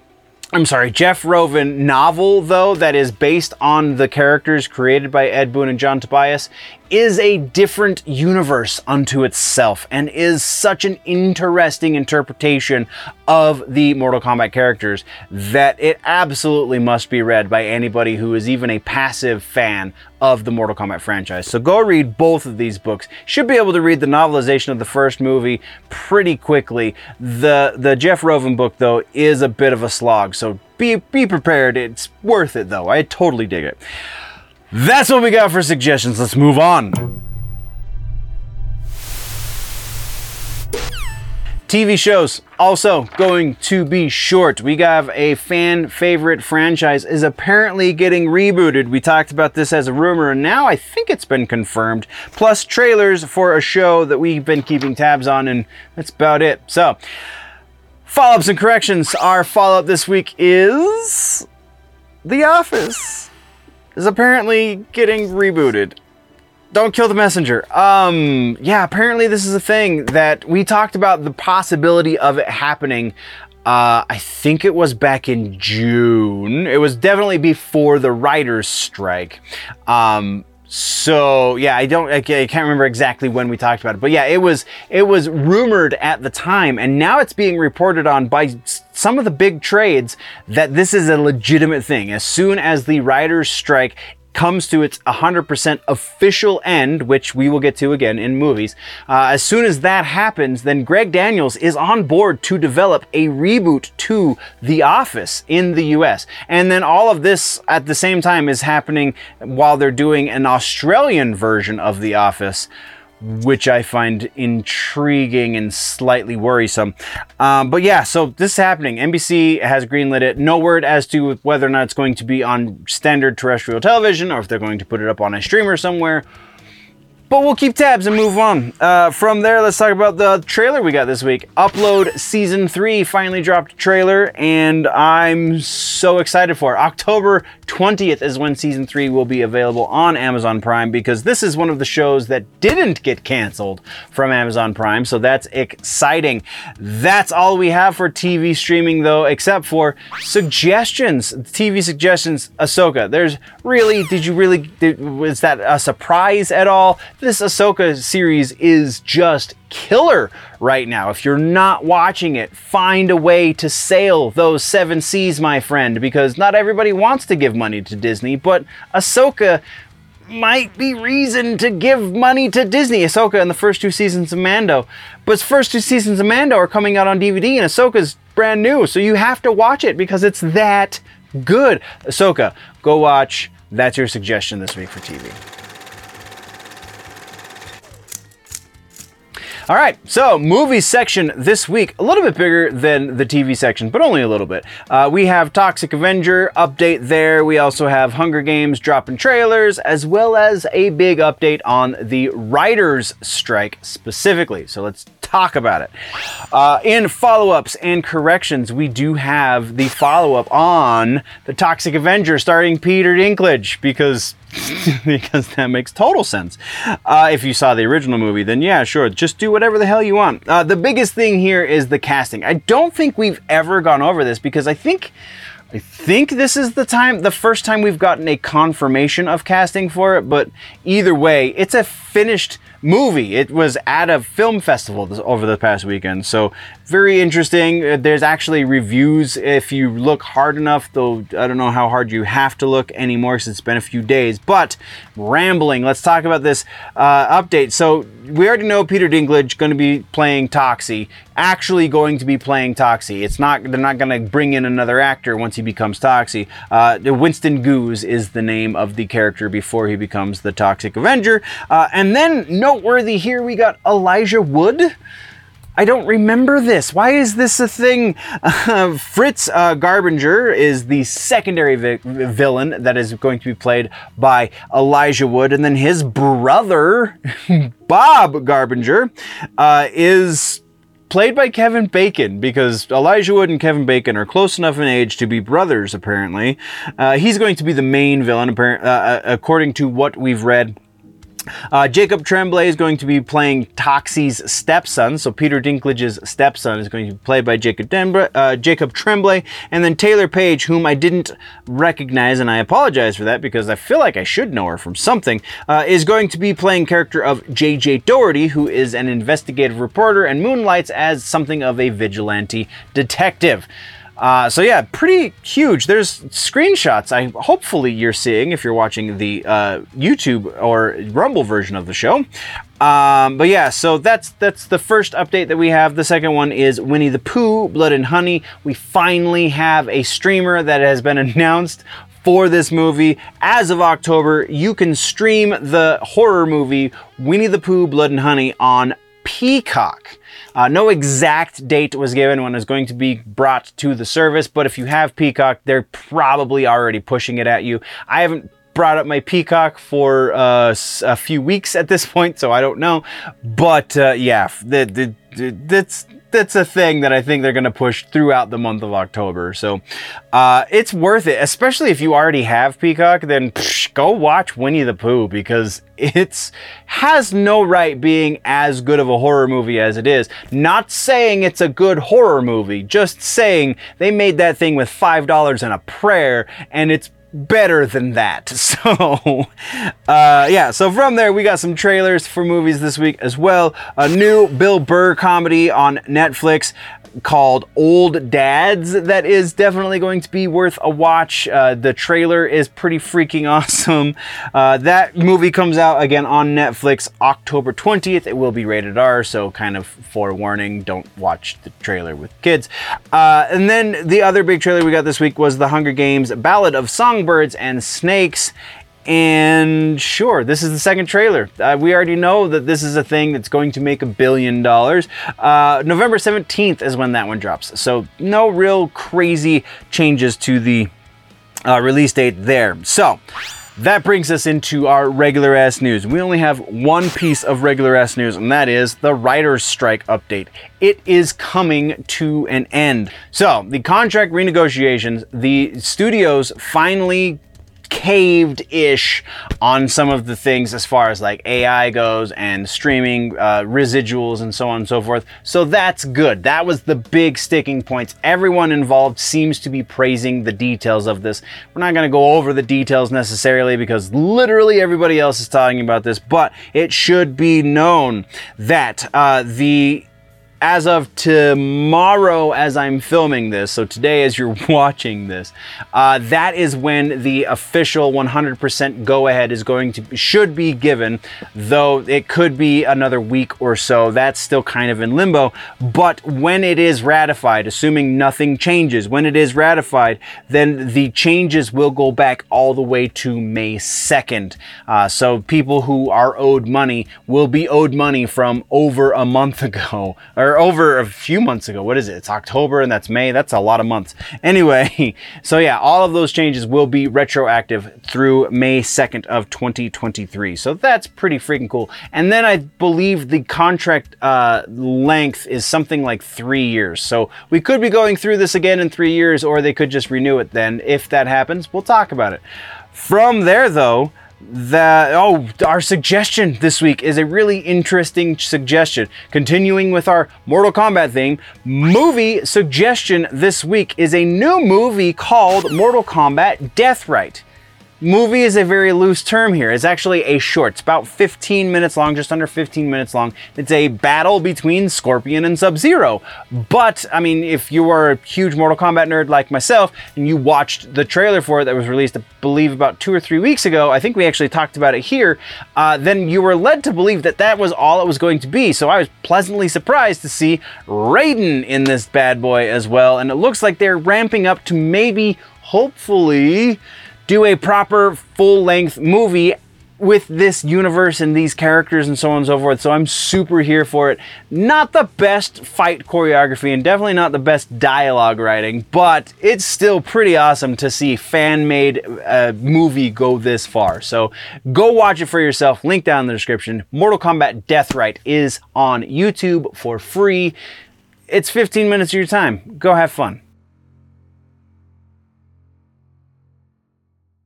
I'm sorry, Jeff Rovin novel, though, that is based on the characters created by Ed Boon and John Tobias, is a different universe unto itself and is such an interesting interpretation of the Mortal Kombat characters that it absolutely must be read by anybody who is even a passive fan of the Mortal Kombat franchise. So go read both of these books. Should be able to read the novelization of the first movie pretty quickly. The the Jeff Rovin book though is a bit of a slog, so be be prepared. It's worth it though. I totally dig it. That's what we got for suggestions. Let's move on. TV shows also going to be short. We have a fan favorite franchise is apparently getting rebooted. We talked about this as a rumor and now I think it's been confirmed. Plus trailers for a show that we've been keeping tabs on and that's about it. So, follow-ups and corrections. Our follow-up this week is The Office is apparently getting rebooted. Don't kill the messenger. Um, yeah, apparently this is a thing that we talked about the possibility of it happening. Uh, I think it was back in June. It was definitely before the writers' strike. Um, so yeah, I don't, I can't remember exactly when we talked about it, but yeah, it was, it was rumored at the time, and now it's being reported on by some of the big trades that this is a legitimate thing. As soon as the writers' strike comes to its 100% official end, which we will get to again in movies, uh, as soon as that happens, then Greg Daniels is on board to develop a reboot to The Office in the US. And then all of this at the same time is happening while they're doing an Australian version of The Office which I find intriguing and slightly worrisome. Um, but yeah, so this is happening. NBC has greenlit it. No word as to whether or not it's going to be on standard terrestrial television or if they're going to put it up on a streamer somewhere. But we'll keep tabs and move on. Uh, from there, let's talk about the trailer we got this week. Upload Season 3 finally dropped trailer, and I'm so excited for it. October 20th is when Season 3 will be available on Amazon Prime because this is one of the shows that didn't get canceled from Amazon Prime, so that's exciting. That's all we have for TV streaming, though, except for suggestions. TV suggestions, Ahsoka. There's really, did you really, did, was that a surprise at all? This Ahsoka series is just killer right now. If you're not watching it, find a way to sail those seven seas, my friend, because not everybody wants to give money to Disney, but Ahsoka might be reason to give money to Disney. Ahsoka and the first two seasons of Mando. But first two seasons of Mando are coming out on DVD and Ahsoka's brand new, so you have to watch it because it's that good. Ahsoka, go watch. That's your suggestion this week for TV. All right, so movie section this week, a little bit bigger than the TV section, but only a little bit. Uh, we have Toxic Avenger update there. We also have Hunger Games dropping trailers, as well as a big update on the writers' strike specifically. So let's talk about it. Uh, in follow ups and corrections, we do have the follow up on the Toxic Avenger starring Peter Dinklage because because that makes total sense. Uh, if you saw the original movie, then yeah, sure, just do whatever the hell you want. Uh, the biggest thing here is the casting. I don't think we've ever gone over this because I think. I think this is the time, the first time we've gotten a confirmation of casting for it, but either way, it's a finished movie. It was at a film festival this, over the past weekend, so very interesting. Uh, there's actually reviews if you look hard enough, though I don't know how hard you have to look anymore since it's been a few days. But rambling, let's talk about this uh, update. So we already know Peter Dinklage going to be playing Toxie, actually going to be playing Toxie. It's not they're not going to bring in another actor once he becomes Toxie. Uh, Winston Gooze is the name of the character before he becomes the Toxic Avenger. Uh, and then noteworthy here, we got Elijah Wood. I don't remember this. Why is this a thing? Uh, Fritz uh, Garbinger is the secondary vi- villain that is going to be played by Elijah Wood, and then his brother, Bob Garbinger, uh, is played by Kevin Bacon because Elijah Wood and Kevin Bacon are close enough in age to be brothers, apparently. Uh, he's going to be the main villain, uh, uh, according to what we've read uh, Jacob Tremblay is going to be playing Toxie's stepson. So Peter Dinklage's stepson is going to be played by Jacob, uh, Jacob Tremblay. And then Taylour Paige, whom I didn't recognize, and I apologize for that because I feel like I should know her from something, uh, is going to be playing character of J.J. Doherty, who is an investigative reporter and moonlights as something of a vigilante detective. Uh, so yeah, pretty huge. There's screenshots. I hopefully you're seeing if you're watching the uh, YouTube or Rumble version of the show. Um, but yeah, so that's that's the first update that we have. The second one is Winnie the Pooh, Blood and Honey. We finally have a streamer that has been announced for this movie. As of October, you can stream the horror movie Winnie the Pooh, Blood and Honey on Peacock. Uh, no exact date was given when it's going to be brought to the service, but if you have Peacock, they're probably already pushing it at you. I haven't brought up my Peacock for uh, a few weeks at this point, so I don't know. But uh, yeah, the, the, the, that's that's a thing that I think they're going to push throughout the month of October. So uh, it's worth it, especially if you already have Peacock. Then psh, go watch Winnie the Pooh because it's has no right being as good of a horror movie as it is. Not saying it's a good horror movie, just saying they made that thing with five dollars and a prayer, and it's better than that. So, uh, yeah, so from there, we got some trailers for movies this week as well. A new Bill Burr comedy on Netflix. Called Old Dads that is definitely going to be worth a watch. Uh, the trailer is pretty freaking awesome. Uh, that movie comes out again on Netflix October 20th. It will be rated R, so kind of forewarning don't watch the trailer with kids. Uh, and then the other big trailer we got this week was The Hunger Games Ballad of Songbirds and Snakes. And sure, this is the second trailer. Uh, we already know that this is a thing that's going to make a billion dollars. Uh, November 17th is when that one drops. So, no real crazy changes to the uh, release date there. So, that brings us into our regular ass news. We only have one piece of regular ass news, and that is the writer's strike update. It is coming to an end. So, the contract renegotiations, the studios finally caved ish on some of the things as far as like AI goes and streaming uh, residuals and so on and so forth. So that's good. That was the big sticking points. Everyone involved seems to be praising the details of this. We're not going to go over the details necessarily because literally everybody else is talking about this, but it should be known that uh, the as of tomorrow, as I'm filming this, so today as you're watching this, uh, that is when the official 100% go ahead is going to should be given, though it could be another week or so. That's still kind of in limbo. But when it is ratified, assuming nothing changes, when it is ratified, then the changes will go back all the way to May 2nd. Uh, so people who are owed money will be owed money from over a month ago or over a few months ago. What is it? It's October and that's May. That's a lot of months. Anyway, so yeah, all of those changes will be retroactive through May 2nd of 2023. So that's pretty freaking cool. And then I believe the contract uh, length is something like three years. So we could be going through this again in three years, or they could just renew it then. If that happens, we'll talk about it. From there, though, that oh our suggestion this week is a really interesting suggestion. Continuing with our mortal kombat theme movie suggestion this week is a new movie called mortal kombat deathrite Movie is a very loose term here. It's actually a short. It's about 15 minutes long, just under 15 minutes long. It's a battle between Scorpion and Sub Zero. But, I mean, if you are a huge Mortal Kombat nerd like myself and you watched the trailer for it that was released, I believe, about two or three weeks ago, I think we actually talked about it here, uh, then you were led to believe that that was all it was going to be. So I was pleasantly surprised to see Raiden in this bad boy as well. And it looks like they're ramping up to maybe, hopefully, do a proper full length movie with this universe and these characters and so on and so forth. So I'm super here for it. Not the best fight choreography and definitely not the best dialogue writing, but it's still pretty awesome to see fan made uh, movie go this far. So go watch it for yourself. Link down in the description. Mortal Kombat Deathrite is on YouTube for free. It's 15 minutes of your time. Go have fun.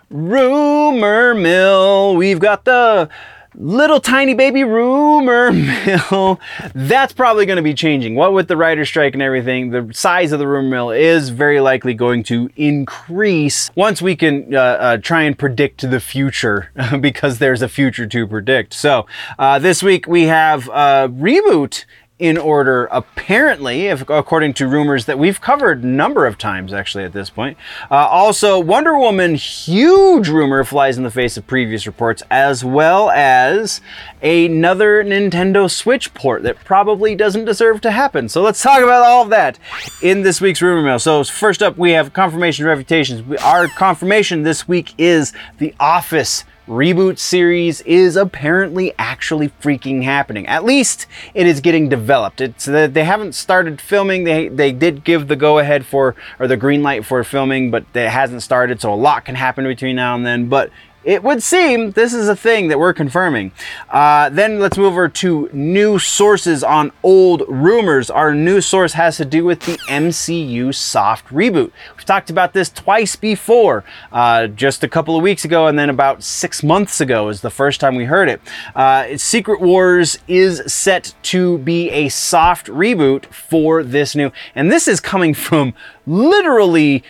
Rumor Mill. We've got the little tiny baby rumor mill. That's probably going to be changing. What with the writer strike and everything the size of the rumor mill is very likely going to increase once we can uh, uh, try and predict the future because there's a future to predict. So uh, this week we have a reboot in order, apparently, if, according to rumors that we've covered a number of times actually at this point. Uh, also, Wonder Woman, huge rumor flies in the face of previous reports, as well as another Nintendo Switch port that probably doesn't deserve to happen. So let's talk about all of that in this week's rumor mill. So first up, we have confirmation reputations. Our confirmation this week is The Office reboot series is apparently actually freaking happening. At least it is getting developed. It's they haven't started filming. They they did give the go ahead for or the green light for filming, but it hasn't started. So a lot can happen between now and then. But it would seem this is a thing that we're confirming. Uh, then let's move over to new sources on old rumors. Our new source has to do with the MCU soft reboot. We've talked about this twice before, uh, just a couple of weeks ago, and then about six months ago is the first time we heard it. Uh, Secret Wars is set to be a soft reboot for this new, and this is coming from literally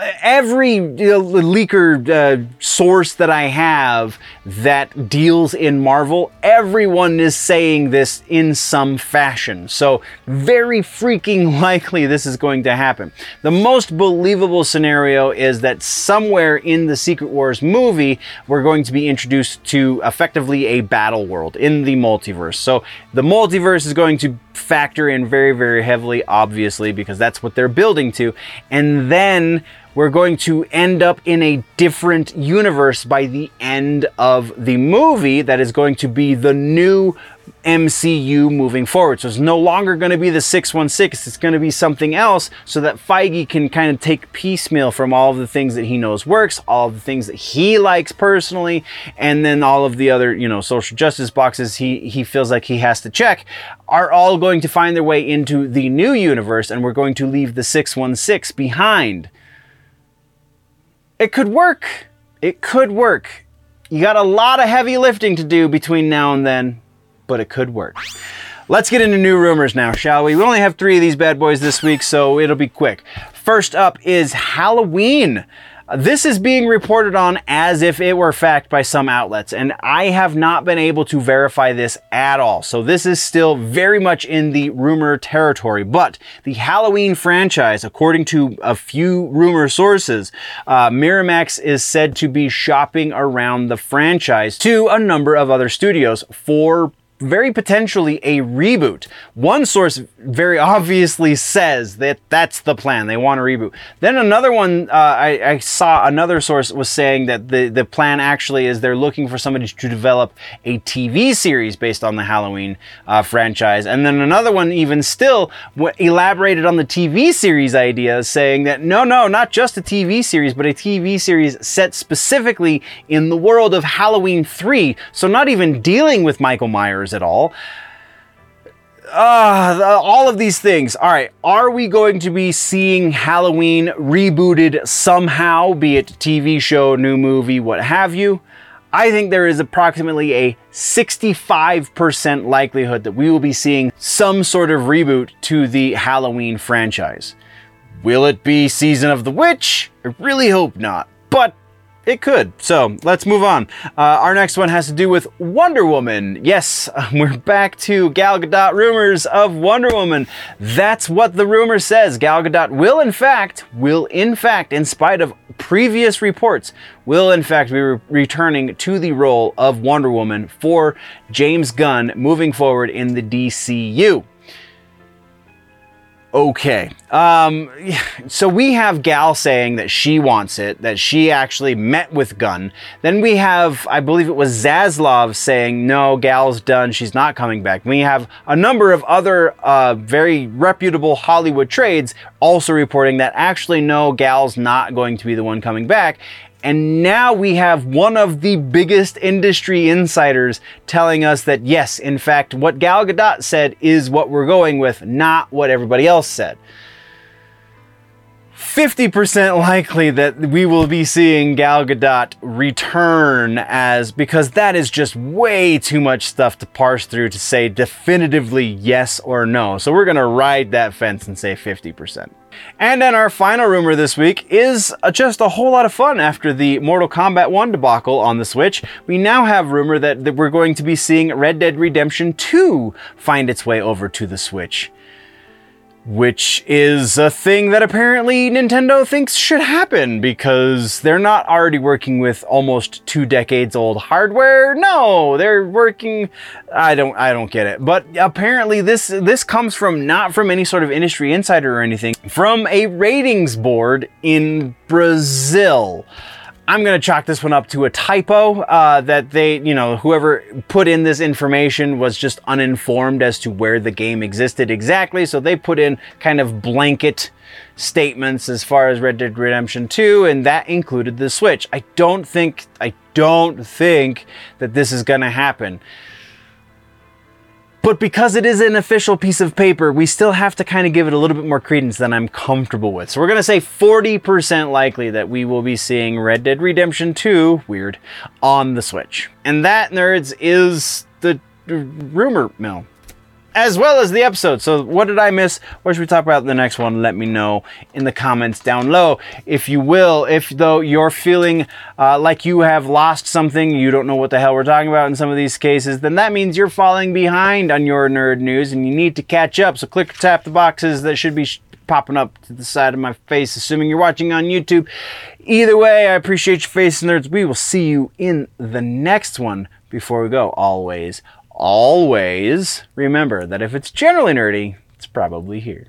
every know, leaker uh, source that I have that deals in Marvel, everyone is saying this in some fashion. So, very freaking likely this is going to happen. The most believable scenario is that somewhere in the Secret Wars movie, we're going to be introduced to effectively a battle world in the multiverse. So, the multiverse is going to factor in very, very heavily, obviously, because that's what they're building to. And then we're going to end up in a different universe by the end of the movie that is going to be the new MCU moving forward. So it's no longer going to be the 616, it's going to be something else so that Feige can kind of take piecemeal from all of the things that he knows works, all of the things that he likes personally, and then all of the other, you know, social justice boxes he he feels like he has to check are all going to find their way into the new universe and we're going to leave the 616 behind. It could work. It could work. You got a lot of heavy lifting to do between now and then but it could work. Let's get into new rumors now, shall we? We only have three of these bad boys this week, so it'll be quick. First up is Halloween. This is being reported on as if it were fact by some outlets, and I have not been able to verify this at all. So this is still very much in the rumor territory. But the Halloween franchise, according to a few rumor sources, uh, Miramax is said to be shopping around the franchise to a number of other studios for very potentially a reboot. One source very obviously says that that's the plan. They want a reboot. Then another one, uh, I, I, saw another source was saying that the, the plan actually is they're looking for somebody to develop a TV series based on the Halloween uh, franchise. And then another one, even still, elaborated on the TV series idea, saying that no, no, not just a TV series, but a TV series set specifically in the world of Halloween 3. So not even dealing with Michael Myers at all. Uh, all of these things. All right, are we going to be seeing Halloween rebooted somehow, be it TV show, new movie, what have you? I think there is approximately a 65% likelihood that we will be seeing some sort of reboot to the Halloween franchise. Will it be Season of the Witch? I really hope not. But it could. So let's move on. Uh, our next one has to do with Wonder Woman. Yes, we're back to Gal Gadot rumors of Wonder Woman. That's what the rumor says. Gal Gadot will, in fact, will in fact, in spite of previous reports, will in fact be re- returning to the role of Wonder Woman for James Gunn moving forward in the DCU. Okay. Um, so we have Gal saying that she wants it, that she actually met with Gunn. Then we have, I believe it was Zaslav saying, no, Gal's done, she's not coming back. We have a number of other uh, very reputable Hollywood trades also reporting that actually, no, Gal's not going to be the one coming back. And now we have one of the biggest industry insiders telling us that yes, in fact, what Gal Gadot said is what we're going with, not what everybody else said. 50% likely that we will be seeing Gal Gadot return as because that is just way too much stuff to parse through to say definitively yes or no. So we're going to ride that fence and say 50%. And then our final rumor this week is uh, just a whole lot of fun after the Mortal Kombat 1 debacle on the Switch. We now have rumor that, that we're going to be seeing Red Dead Redemption 2 find its way over to the Switch which is a thing that apparently Nintendo thinks should happen because they're not already working with almost two decades old hardware. No, they're working I don't I don't get it. But apparently this this comes from not from any sort of industry insider or anything, from a ratings board in Brazil. I'm going to chalk this one up to a typo uh, that they, you know, whoever put in this information was just uninformed as to where the game existed exactly. So they put in kind of blanket statements as far as Red Dead Redemption 2, and that included the Switch. I don't think, I don't think that this is going to happen. But because it is an official piece of paper, we still have to kind of give it a little bit more credence than I'm comfortable with. So we're going to say 40% likely that we will be seeing Red Dead Redemption 2, weird, on the Switch. And that, nerds, is the rumor mill. As well as the episode. So, what did I miss? What should we talk about in the next one? Let me know in the comments down low, if you will. If though you're feeling uh, like you have lost something, you don't know what the hell we're talking about in some of these cases, then that means you're falling behind on your nerd news and you need to catch up. So, click or tap the boxes that should be. Sh- popping up to the side of my face, assuming you're watching on YouTube. Either way, I appreciate your face, nerds. We will see you in the next one. Before we go, always, always remember that if it's generally nerdy, it's probably here.